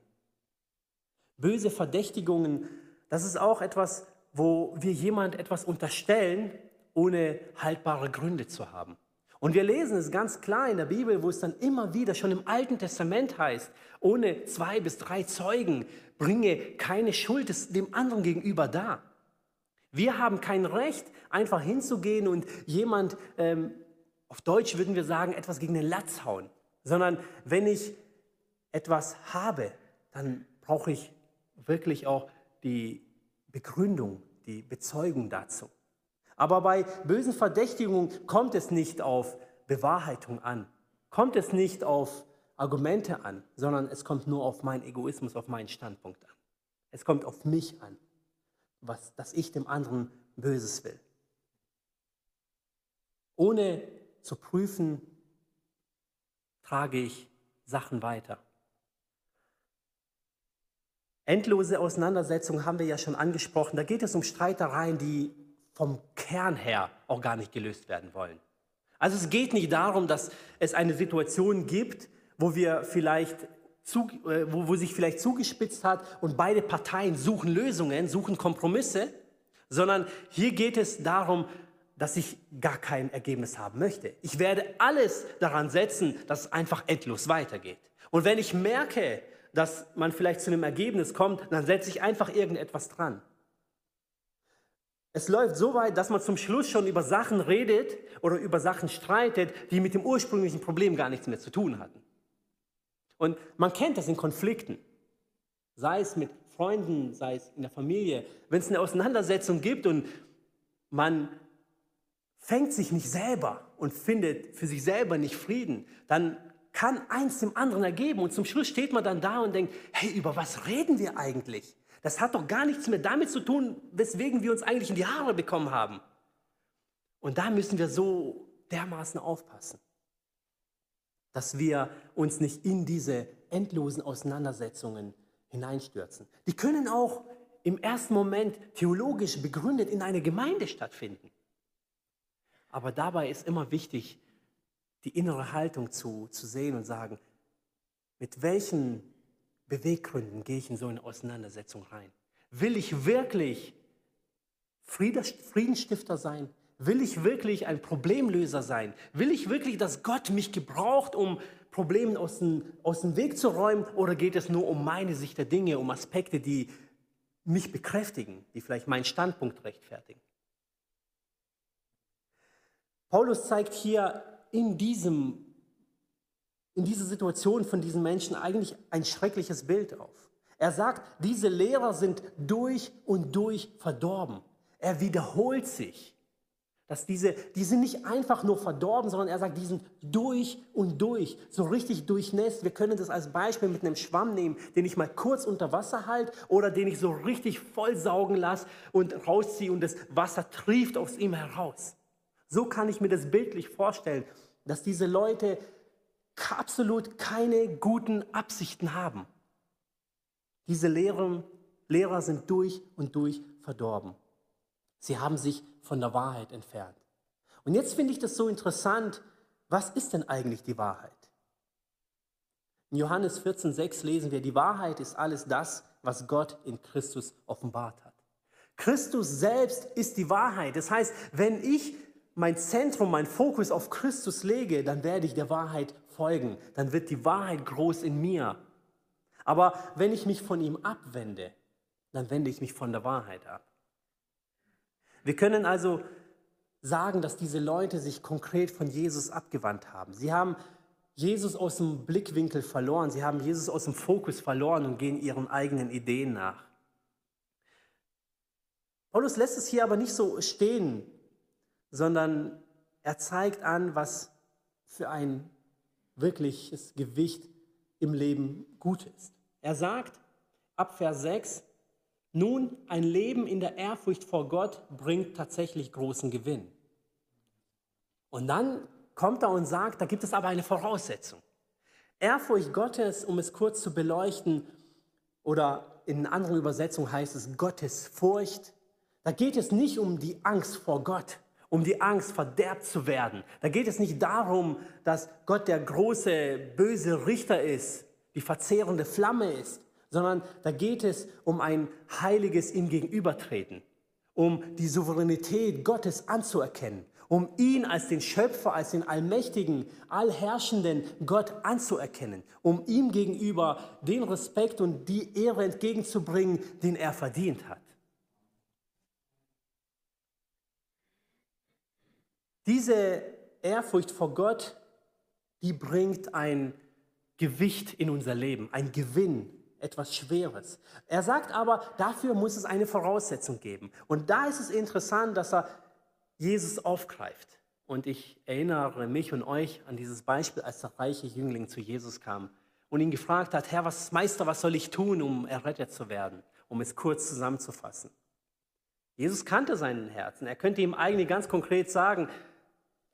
Böse Verdächtigungen, das ist auch etwas, wo wir jemand etwas unterstellen, ohne haltbare Gründe zu haben. Und wir lesen es ganz klar in der Bibel, wo es dann immer wieder schon im Alten Testament heißt, ohne zwei bis drei Zeugen bringe keine Schuld dem anderen gegenüber dar. Wir haben kein Recht, einfach hinzugehen und jemand ähm, auf Deutsch würden wir sagen, etwas gegen den Latz hauen, sondern wenn ich etwas habe, dann brauche ich wirklich auch die Begründung, die Bezeugung dazu. Aber bei bösen Verdächtigungen kommt es nicht auf Bewahrheitung an, kommt es nicht auf Argumente an, sondern es kommt nur auf meinen Egoismus, auf meinen Standpunkt an. Es kommt auf mich an, was, dass ich dem anderen Böses will. Ohne zu prüfen, trage ich Sachen weiter. Endlose Auseinandersetzungen haben wir ja schon angesprochen. Da geht es um Streitereien, die vom Kern her auch gar nicht gelöst werden wollen. Also es geht nicht darum, dass es eine Situation gibt, wo wir vielleicht zu, äh, wo, wo sich vielleicht zugespitzt hat und beide Parteien suchen Lösungen, suchen Kompromisse, sondern hier geht es darum, dass ich gar kein Ergebnis haben möchte. Ich werde alles daran setzen, dass es einfach endlos weitergeht. Und wenn ich merke, dass man vielleicht zu einem Ergebnis kommt, dann setze ich einfach irgendetwas dran. Es läuft so weit, dass man zum Schluss schon über Sachen redet oder über Sachen streitet, die mit dem ursprünglichen Problem gar nichts mehr zu tun hatten. Und man kennt das in Konflikten, sei es mit Freunden, sei es in der Familie. Wenn es eine Auseinandersetzung gibt und man fängt sich nicht selber und findet für sich selber nicht Frieden, dann kann eins dem anderen ergeben und zum Schluss steht man dann da und denkt, hey, über was reden wir eigentlich? Das hat doch gar nichts mehr damit zu tun, weswegen wir uns eigentlich in die Haare bekommen haben. Und da müssen wir so dermaßen aufpassen, dass wir uns nicht in diese endlosen Auseinandersetzungen hineinstürzen. Die können auch im ersten Moment theologisch begründet in einer Gemeinde stattfinden. Aber dabei ist immer wichtig, die innere Haltung zu, zu sehen und sagen, mit welchen Beweggründen gehe ich in so eine Auseinandersetzung rein? Will ich wirklich Friedensstifter sein? Will ich wirklich ein Problemlöser sein? Will ich wirklich, dass Gott mich gebraucht, um Probleme aus dem, aus dem Weg zu räumen? Oder geht es nur um meine Sicht der Dinge, um Aspekte, die mich bekräftigen, die vielleicht meinen Standpunkt rechtfertigen? Paulus zeigt hier in, diesem, in dieser Situation von diesen Menschen eigentlich ein schreckliches Bild auf. Er sagt, diese Lehrer sind durch und durch verdorben. Er wiederholt sich. Dass diese, die sind nicht einfach nur verdorben, sondern er sagt, die sind durch und durch, so richtig durchnässt. Wir können das als Beispiel mit einem Schwamm nehmen, den ich mal kurz unter Wasser halte oder den ich so richtig voll saugen lasse und rausziehe und das Wasser trieft aus ihm heraus. So kann ich mir das bildlich vorstellen, dass diese Leute absolut keine guten Absichten haben. Diese Lehrer, Lehrer sind durch und durch verdorben. Sie haben sich von der Wahrheit entfernt. Und jetzt finde ich das so interessant, was ist denn eigentlich die Wahrheit? In Johannes 14,6 lesen wir, die Wahrheit ist alles das, was Gott in Christus offenbart hat. Christus selbst ist die Wahrheit. Das heißt, wenn ich mein Zentrum, mein Fokus auf Christus lege, dann werde ich der Wahrheit folgen. Dann wird die Wahrheit groß in mir. Aber wenn ich mich von ihm abwende, dann wende ich mich von der Wahrheit ab. Wir können also sagen, dass diese Leute sich konkret von Jesus abgewandt haben. Sie haben Jesus aus dem Blickwinkel verloren, sie haben Jesus aus dem Fokus verloren und gehen ihren eigenen Ideen nach. Paulus lässt es hier aber nicht so stehen, sondern er zeigt an, was für ein wirkliches Gewicht im Leben gut ist. Er sagt ab Vers 6, nun, ein Leben in der Ehrfurcht vor Gott bringt tatsächlich großen Gewinn. Und dann kommt er und sagt, da gibt es aber eine Voraussetzung. Ehrfurcht Gottes, um es kurz zu beleuchten, oder in anderen Übersetzungen heißt es Gottesfurcht. Da geht es nicht um die Angst vor Gott, um die Angst, verderbt zu werden. Da geht es nicht darum, dass Gott der große, böse Richter ist, die verzehrende Flamme ist, sondern da geht es um ein heiliges ihm gegenübertreten, um die Souveränität Gottes anzuerkennen, um ihn als den Schöpfer, als den allmächtigen, allherrschenden Gott anzuerkennen, um ihm gegenüber den Respekt und die Ehre entgegenzubringen, den er verdient hat. Diese Ehrfurcht vor Gott, die bringt ein Gewicht in unser Leben, ein Gewinn etwas Schweres. Er sagt aber, dafür muss es eine Voraussetzung geben. Und da ist es interessant, dass er Jesus aufgreift. Und ich erinnere mich und euch an dieses Beispiel, als der reiche Jüngling zu Jesus kam und ihn gefragt hat, Herr, was, Meister, was soll ich tun, um errettet zu werden? Um es kurz zusammenzufassen. Jesus kannte seinen Herzen. Er könnte ihm eigentlich ganz konkret sagen,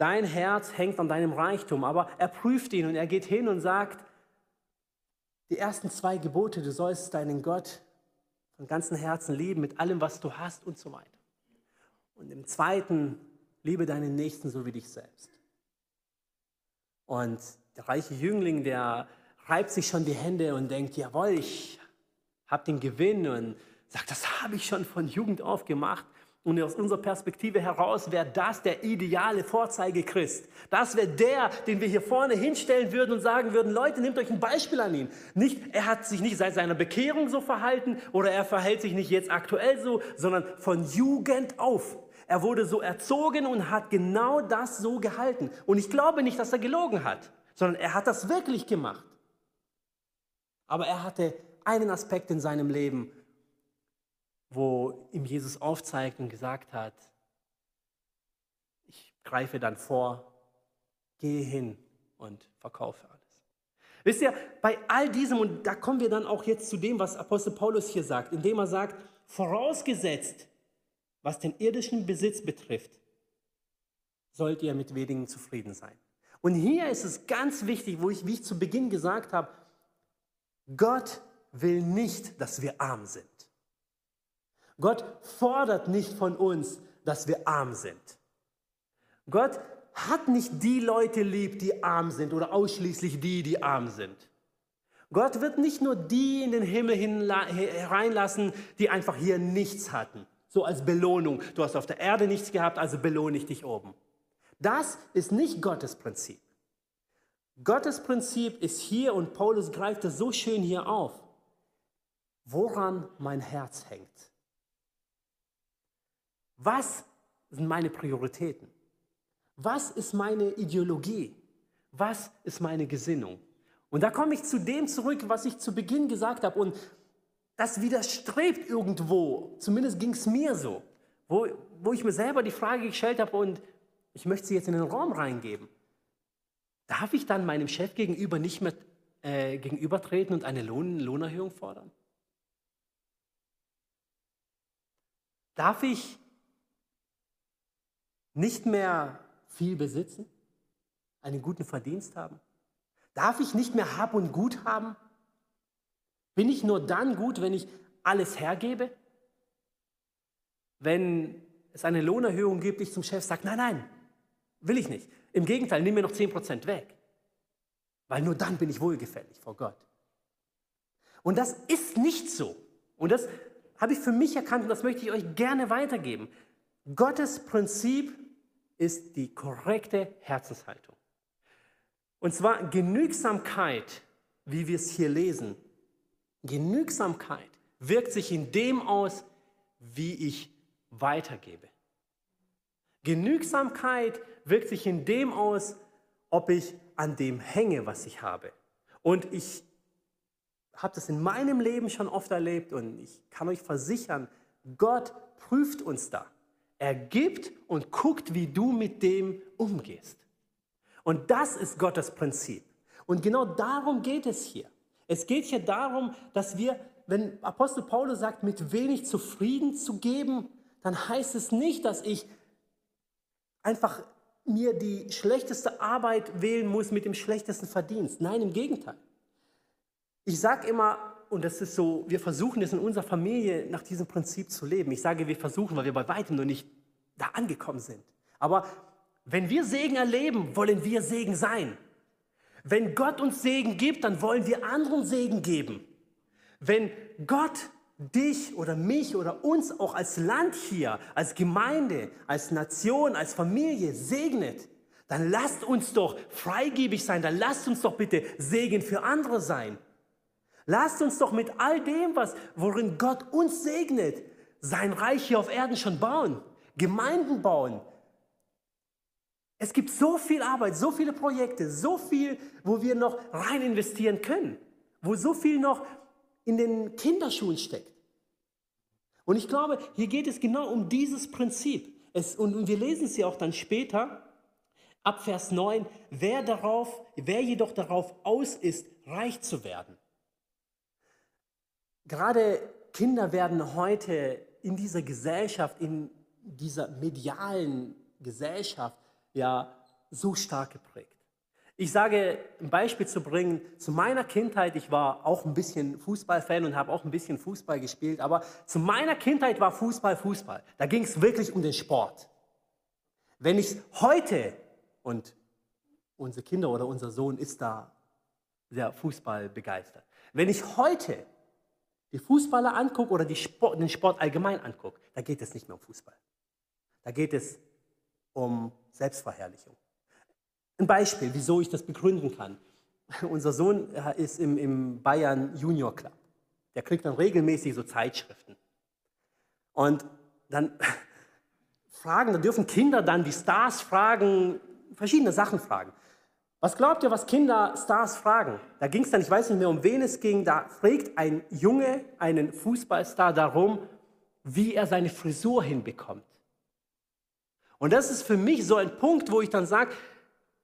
dein Herz hängt an deinem Reichtum. Aber er prüft ihn und er geht hin und sagt, die ersten zwei Gebote, du sollst deinen Gott von ganzem Herzen lieben, mit allem, was du hast und so weiter. Und im zweiten, liebe deinen Nächsten so wie dich selbst. Und der reiche Jüngling, der reibt sich schon die Hände und denkt, jawohl, ich habe den Gewinn und sagt, das habe ich schon von Jugend auf gemacht. Und aus unserer Perspektive heraus wäre das der ideale Vorzeigechrist. Das wäre der, den wir hier vorne hinstellen würden und sagen würden, Leute, nehmt euch ein Beispiel an ihm. Nicht, er hat sich nicht seit seiner Bekehrung so verhalten oder er verhält sich nicht jetzt aktuell so, sondern von Jugend auf. Er wurde so erzogen und hat genau das so gehalten. Und ich glaube nicht, dass er gelogen hat, sondern er hat das wirklich gemacht. Aber er hatte einen Aspekt in seinem Leben, wo ihm Jesus aufzeigt und gesagt hat, ich greife dann vor, gehe hin und verkaufe alles. Wisst ihr, bei all diesem, und da kommen wir dann auch jetzt zu dem, was Apostel Paulus hier sagt, indem er sagt, vorausgesetzt, was den irdischen Besitz betrifft, sollt ihr mit wenigen zufrieden sein. Und hier ist es ganz wichtig, wo ich, wie ich zu Beginn gesagt habe, Gott will nicht, dass wir arm sind. Gott fordert nicht von uns, dass wir arm sind. Gott hat nicht die Leute lieb, die arm sind oder ausschließlich die, die arm sind. Gott wird nicht nur die in den Himmel hereinlassen, die einfach hier nichts hatten, so als Belohnung. Du hast auf der Erde nichts gehabt, also belohne ich dich oben. Das ist nicht Gottes Prinzip. Gottes Prinzip ist hier und Paulus greift es so schön hier auf, woran mein Herz hängt. Was sind meine Prioritäten? Was ist meine Ideologie? Was ist meine Gesinnung? Und da komme ich zu dem zurück, was ich zu Beginn gesagt habe. Und das widerstrebt irgendwo, zumindest ging es mir so, wo, wo ich mir selber die Frage gestellt habe und ich möchte sie jetzt in den Raum reingeben. Darf ich dann meinem Chef gegenüber nicht mehr äh, gegenübertreten und eine Lohn Lohnerhöhung fordern? Darf ich nicht mehr viel besitzen? Einen guten Verdienst haben? Darf ich nicht mehr Hab und Gut haben? Bin ich nur dann gut, wenn ich alles hergebe? Wenn es eine Lohnerhöhung gibt, ich zum Chef sage, nein, nein, will ich nicht. Im Gegenteil, nimm mir noch 10% weg. Weil nur dann bin ich wohlgefällig vor Gott. Und das ist nicht so. Und das habe ich für mich erkannt und das möchte ich euch gerne weitergeben. Gottes Prinzip ist die korrekte Herzenshaltung. Und zwar Genügsamkeit, wie wir es hier lesen. Genügsamkeit wirkt sich in dem aus, wie ich weitergebe. Genügsamkeit wirkt sich in dem aus, ob ich an dem hänge, was ich habe. Und ich habe das in meinem Leben schon oft erlebt und ich kann euch versichern, Gott prüft uns da. Er gibt und guckt, wie du mit dem umgehst. Und das ist Gottes Prinzip. Und genau darum geht es hier. Es geht hier darum, dass wir, wenn Apostel Paulus sagt, mit wenig zufrieden zu geben, dann heißt es nicht, dass ich einfach mir die schlechteste Arbeit wählen muss mit dem schlechtesten Verdienst. Nein, im Gegenteil. Ich sage immer, und das ist so, wir versuchen es in unserer Familie nach diesem Prinzip zu leben. Ich sage, wir versuchen, weil wir bei weitem noch nicht da angekommen sind. Aber wenn wir Segen erleben, wollen wir Segen sein. Wenn Gott uns Segen gibt, dann wollen wir anderen Segen geben. Wenn Gott dich oder mich oder uns auch als Land hier, als Gemeinde, als Nation, als Familie segnet, dann lasst uns doch freigebig sein, dann lasst uns doch bitte Segen für andere sein. Lasst uns doch mit all dem, was, worin Gott uns segnet, sein Reich hier auf Erden schon bauen, Gemeinden bauen, es gibt so viel Arbeit, so viele Projekte, so viel, wo wir noch rein investieren können, wo so viel noch in den Kinderschuhen steckt. Und ich glaube, hier geht es genau um dieses Prinzip. Es, und wir lesen es ja auch dann später, ab Vers 9, wer, darauf, wer jedoch darauf aus ist, reich zu werden. Gerade Kinder werden heute in dieser Gesellschaft, in dieser medialen Gesellschaft, ja so stark geprägt. Ich sage, ein Beispiel zu bringen, zu meiner Kindheit, ich war auch ein bisschen Fußballfan und habe auch ein bisschen Fußball gespielt, aber zu meiner Kindheit war Fußball Fußball. Da ging es wirklich um den Sport. Wenn ich heute, und unsere Kinder oder unser Sohn ist da sehr Fußball begeistert, wenn ich heute die Fußballer angucke oder Sport, den Sport allgemein angucke, da geht es nicht mehr um Fußball. Da geht es um Selbstverherrlichung. Ein Beispiel, wieso ich das begründen kann. Unser Sohn ist im, im Bayern Junior Club. Der kriegt dann regelmäßig so Zeitschriften. Und dann fragen, da dürfen Kinder dann die Stars fragen, verschiedene Sachen fragen. Was glaubt ihr, was Kinder Stars fragen? Da ging es dann, ich weiß nicht mehr, um wen es ging, da fragt ein Junge einen Fußballstar darum, wie er seine Frisur hinbekommt. Und das ist für mich so ein Punkt, wo ich dann sage,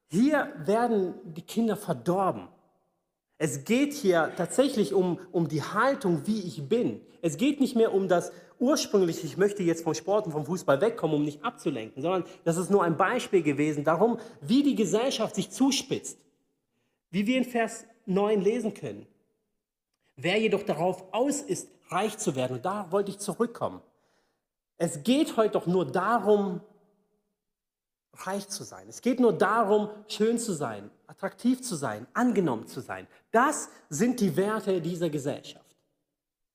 hier werden die Kinder verdorben. Es geht hier tatsächlich um, um die Haltung, wie ich bin. Es geht nicht mehr um das ursprüngliche, ich möchte jetzt vom Sport und vom Fußball wegkommen, um nicht abzulenken, sondern das ist nur ein Beispiel gewesen darum, wie die Gesellschaft sich zuspitzt. Wie wir in Vers 9 lesen können. Wer jedoch darauf aus ist, reich zu werden, und da wollte ich zurückkommen. Es geht heute doch nur darum, reich zu sein. Es geht nur darum, schön zu sein, attraktiv zu sein, angenommen zu sein. Das sind die Werte dieser Gesellschaft.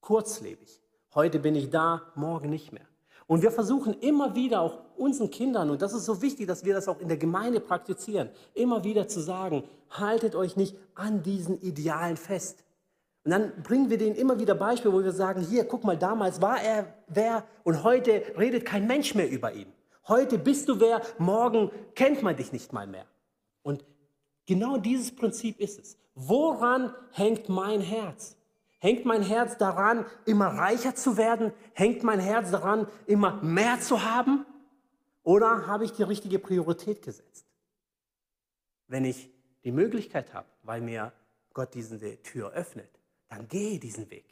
Kurzlebig. Heute bin ich da, morgen nicht mehr. Und wir versuchen immer wieder auch unseren Kindern, und das ist so wichtig, dass wir das auch in der Gemeinde praktizieren, immer wieder zu sagen, haltet euch nicht an diesen Idealen fest. Und dann bringen wir denen immer wieder Beispiele, wo wir sagen, hier, guck mal, damals war er wer und heute redet kein Mensch mehr über ihn. Heute bist du wer, morgen kennt man dich nicht mal mehr. Und genau dieses Prinzip ist es. Woran hängt mein Herz? Hängt mein Herz daran, immer reicher zu werden? Hängt mein Herz daran, immer mehr zu haben? Oder habe ich die richtige Priorität gesetzt? Wenn ich die Möglichkeit habe, weil mir Gott diese Tür öffnet, dann gehe diesen Weg.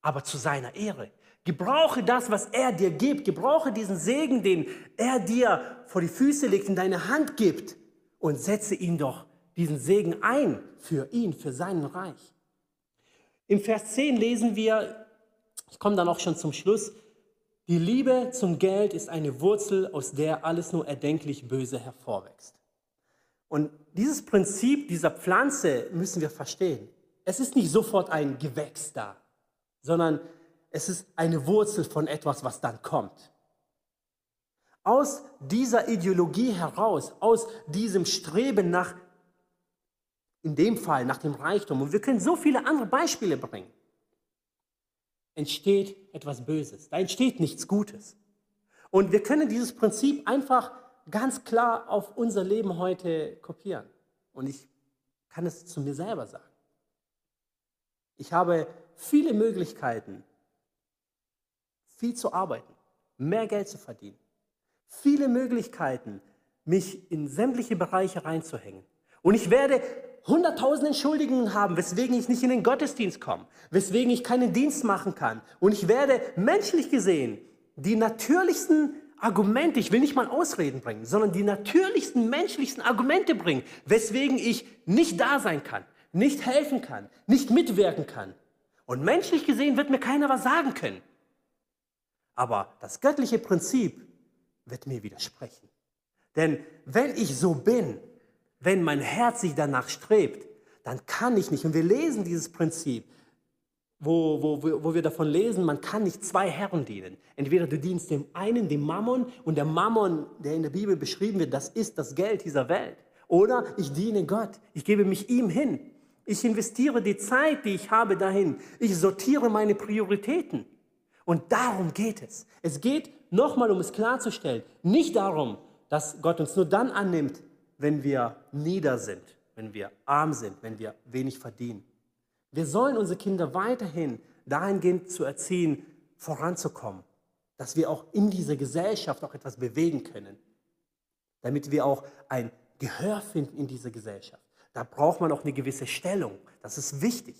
Aber zu seiner Ehre. Gebrauche das, was er dir gibt. Gebrauche diesen Segen, den er dir vor die Füße legt, in deine Hand gibt. Und setze ihn doch, diesen Segen ein für ihn, für seinen Reich. Im Vers 10 lesen wir, ich komme dann auch schon zum Schluss, die Liebe zum Geld ist eine Wurzel, aus der alles nur erdenklich Böse hervorwächst. Und dieses Prinzip dieser Pflanze müssen wir verstehen. Es ist nicht sofort ein Gewächs da, sondern es ist eine Wurzel von etwas, was dann kommt. Aus dieser Ideologie heraus, aus diesem Streben nach in dem Fall nach dem Reichtum, und wir können so viele andere Beispiele bringen, entsteht etwas Böses. Da entsteht nichts Gutes. Und wir können dieses Prinzip einfach ganz klar auf unser Leben heute kopieren. Und ich kann es zu mir selber sagen. Ich habe viele Möglichkeiten, viel zu arbeiten, mehr Geld zu verdienen. Viele Möglichkeiten, mich in sämtliche Bereiche reinzuhängen. Und ich werde hunderttausend Entschuldigungen haben, weswegen ich nicht in den Gottesdienst komme, weswegen ich keinen Dienst machen kann. Und ich werde menschlich gesehen die natürlichsten Argumente, ich will nicht mal Ausreden bringen, sondern die natürlichsten menschlichsten Argumente bringen, weswegen ich nicht da sein kann, nicht helfen kann, nicht mitwirken kann. Und menschlich gesehen wird mir keiner was sagen können. Aber das göttliche Prinzip wird mir widersprechen. Denn wenn ich so bin, wenn mein Herz sich danach strebt, dann kann ich nicht. Und wir lesen dieses Prinzip, wo, wo, wo wir davon lesen, man kann nicht zwei Herren dienen. Entweder du dienst dem einen, dem Mammon, und der Mammon, der in der Bibel beschrieben wird, das ist das Geld dieser Welt. Oder ich diene Gott, ich gebe mich ihm hin. Ich investiere die Zeit, die ich habe, dahin. Ich sortiere meine Prioritäten. Und darum geht es. Es geht, nochmal, um es klarzustellen, nicht darum, dass Gott uns nur dann annimmt, wenn wir nieder sind, wenn wir arm sind, wenn wir wenig verdienen. Wir sollen unsere Kinder weiterhin dahingehend zu erziehen, voranzukommen, dass wir auch in dieser Gesellschaft auch etwas bewegen können, damit wir auch ein Gehör finden in dieser Gesellschaft. Da braucht man auch eine gewisse Stellung, das ist wichtig,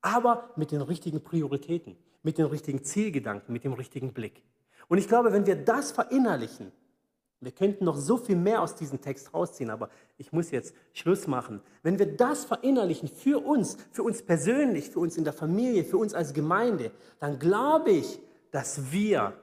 aber mit den richtigen Prioritäten, mit den richtigen Zielgedanken, mit dem richtigen Blick. Und ich glaube, wenn wir das verinnerlichen, wir könnten noch so viel mehr aus diesem Text rausziehen, aber ich muss jetzt Schluss machen. Wenn wir das verinnerlichen für uns, für uns persönlich, für uns in der Familie, für uns als Gemeinde, dann glaube ich, dass wir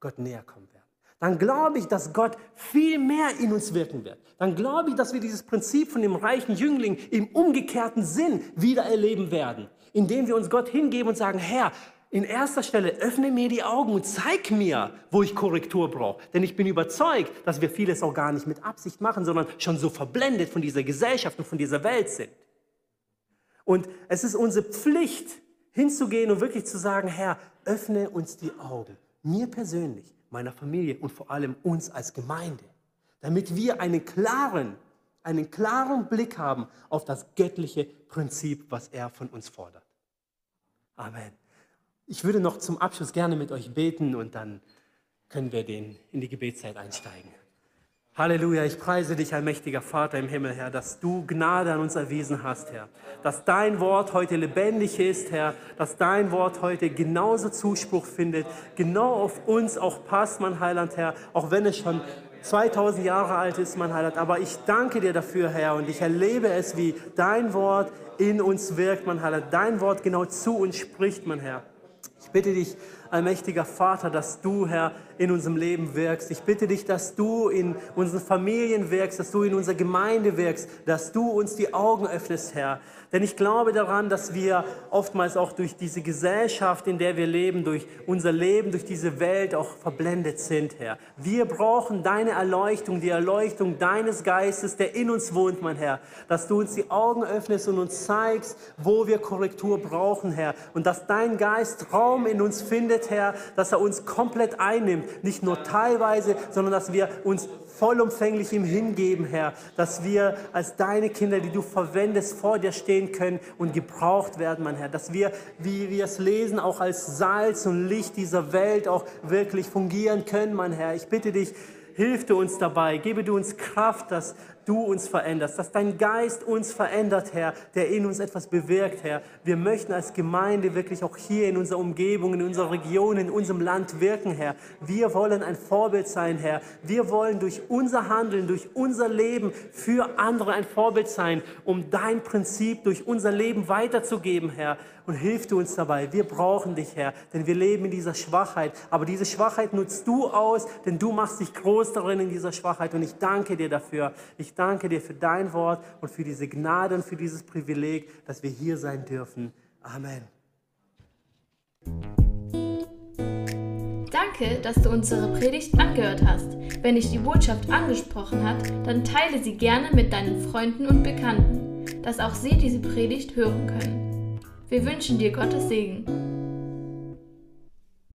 Gott näher kommen werden. Dann glaube ich, dass Gott viel mehr in uns wirken wird. Dann glaube ich, dass wir dieses Prinzip von dem reichen Jüngling im umgekehrten Sinn wieder erleben werden, indem wir uns Gott hingeben und sagen, Herr, in erster Stelle öffne mir die Augen und zeig mir, wo ich Korrektur brauche. Denn ich bin überzeugt, dass wir vieles auch gar nicht mit Absicht machen, sondern schon so verblendet von dieser Gesellschaft und von dieser Welt sind. Und es ist unsere Pflicht, hinzugehen und wirklich zu sagen, Herr, öffne uns die Augen. Mir persönlich, meiner Familie und vor allem uns als Gemeinde. Damit wir einen klaren, einen klaren Blick haben auf das göttliche Prinzip, was er von uns fordert. Amen. Ich würde noch zum Abschluss gerne mit euch beten und dann können wir den in die Gebetszeit einsteigen. Halleluja, ich preise dich, allmächtiger Vater im Himmel, Herr, dass du Gnade an uns erwiesen hast, Herr. Dass dein Wort heute lebendig ist, Herr. Dass dein Wort heute genauso Zuspruch findet, genau auf uns auch passt, mein Heiland, Herr. Auch wenn es schon 2000 Jahre alt ist, mein Heiland. Aber ich danke dir dafür, Herr, und ich erlebe es, wie dein Wort in uns wirkt, mein Heiland. Dein Wort genau zu uns spricht, mein Herr. Ich bitte dich allmächtiger Vater, dass du, Herr, in unserem Leben wirkst. Ich bitte dich, dass du in unseren Familien wirkst, dass du in unserer Gemeinde wirkst, dass du uns die Augen öffnest, Herr. Denn ich glaube daran, dass wir oftmals auch durch diese Gesellschaft, in der wir leben, durch unser Leben, durch diese Welt auch verblendet sind, Herr. Wir brauchen deine Erleuchtung, die Erleuchtung deines Geistes, der in uns wohnt, mein Herr. Dass du uns die Augen öffnest und uns zeigst, wo wir Korrektur brauchen, Herr. Und dass dein Geist Raum in uns findet, Herr, dass er uns komplett einnimmt. Nicht nur teilweise, sondern dass wir uns vollumfänglich ihm hingeben, Herr. Dass wir als deine Kinder, die du verwendest, vor dir stehen stehen können und gebraucht werden, mein Herr. Dass wir, wie wir es lesen, auch als Salz und Licht dieser Welt auch wirklich fungieren können, mein Herr. Ich bitte dich, hilf du uns dabei, gebe du uns Kraft, dass du uns veränderst, dass dein Geist uns verändert, Herr, der in uns etwas bewirkt, Herr. Wir möchten als Gemeinde wirklich auch hier in unserer Umgebung, in unserer Region, in unserem Land wirken, Herr. Wir wollen ein Vorbild sein, Herr. Wir wollen durch unser Handeln, durch unser Leben für andere ein Vorbild sein, um dein Prinzip durch unser Leben weiterzugeben, Herr. Und hilf du uns dabei. Wir brauchen dich, Herr, denn wir leben in dieser Schwachheit. Aber diese Schwachheit nutzt du aus, denn du machst dich groß darin in dieser Schwachheit. Und ich danke dir dafür. Ich danke dir für dein Wort und für diese Gnade und für dieses Privileg, dass wir hier sein dürfen. Amen. Danke, dass du unsere Predigt angehört hast. Wenn dich die Botschaft angesprochen hat, dann teile sie gerne mit deinen Freunden und Bekannten, dass auch sie diese Predigt hören können. Wir wünschen dir Gottes Segen.